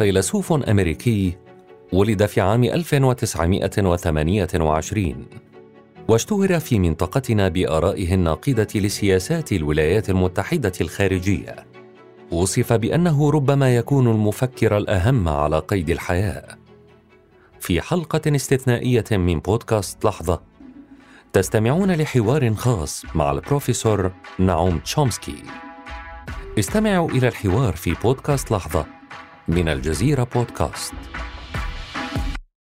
فيلسوف أمريكي ولد في عام 1928 واشتهر في منطقتنا بآرائه الناقدة لسياسات الولايات المتحدة الخارجية. وصف بأنه ربما يكون المفكر الأهم على قيد الحياة. في حلقة استثنائية من بودكاست لحظة تستمعون لحوار خاص مع البروفيسور نعوم تشومسكي. استمعوا إلى الحوار في بودكاست لحظة. من الجزيرة بودكاست.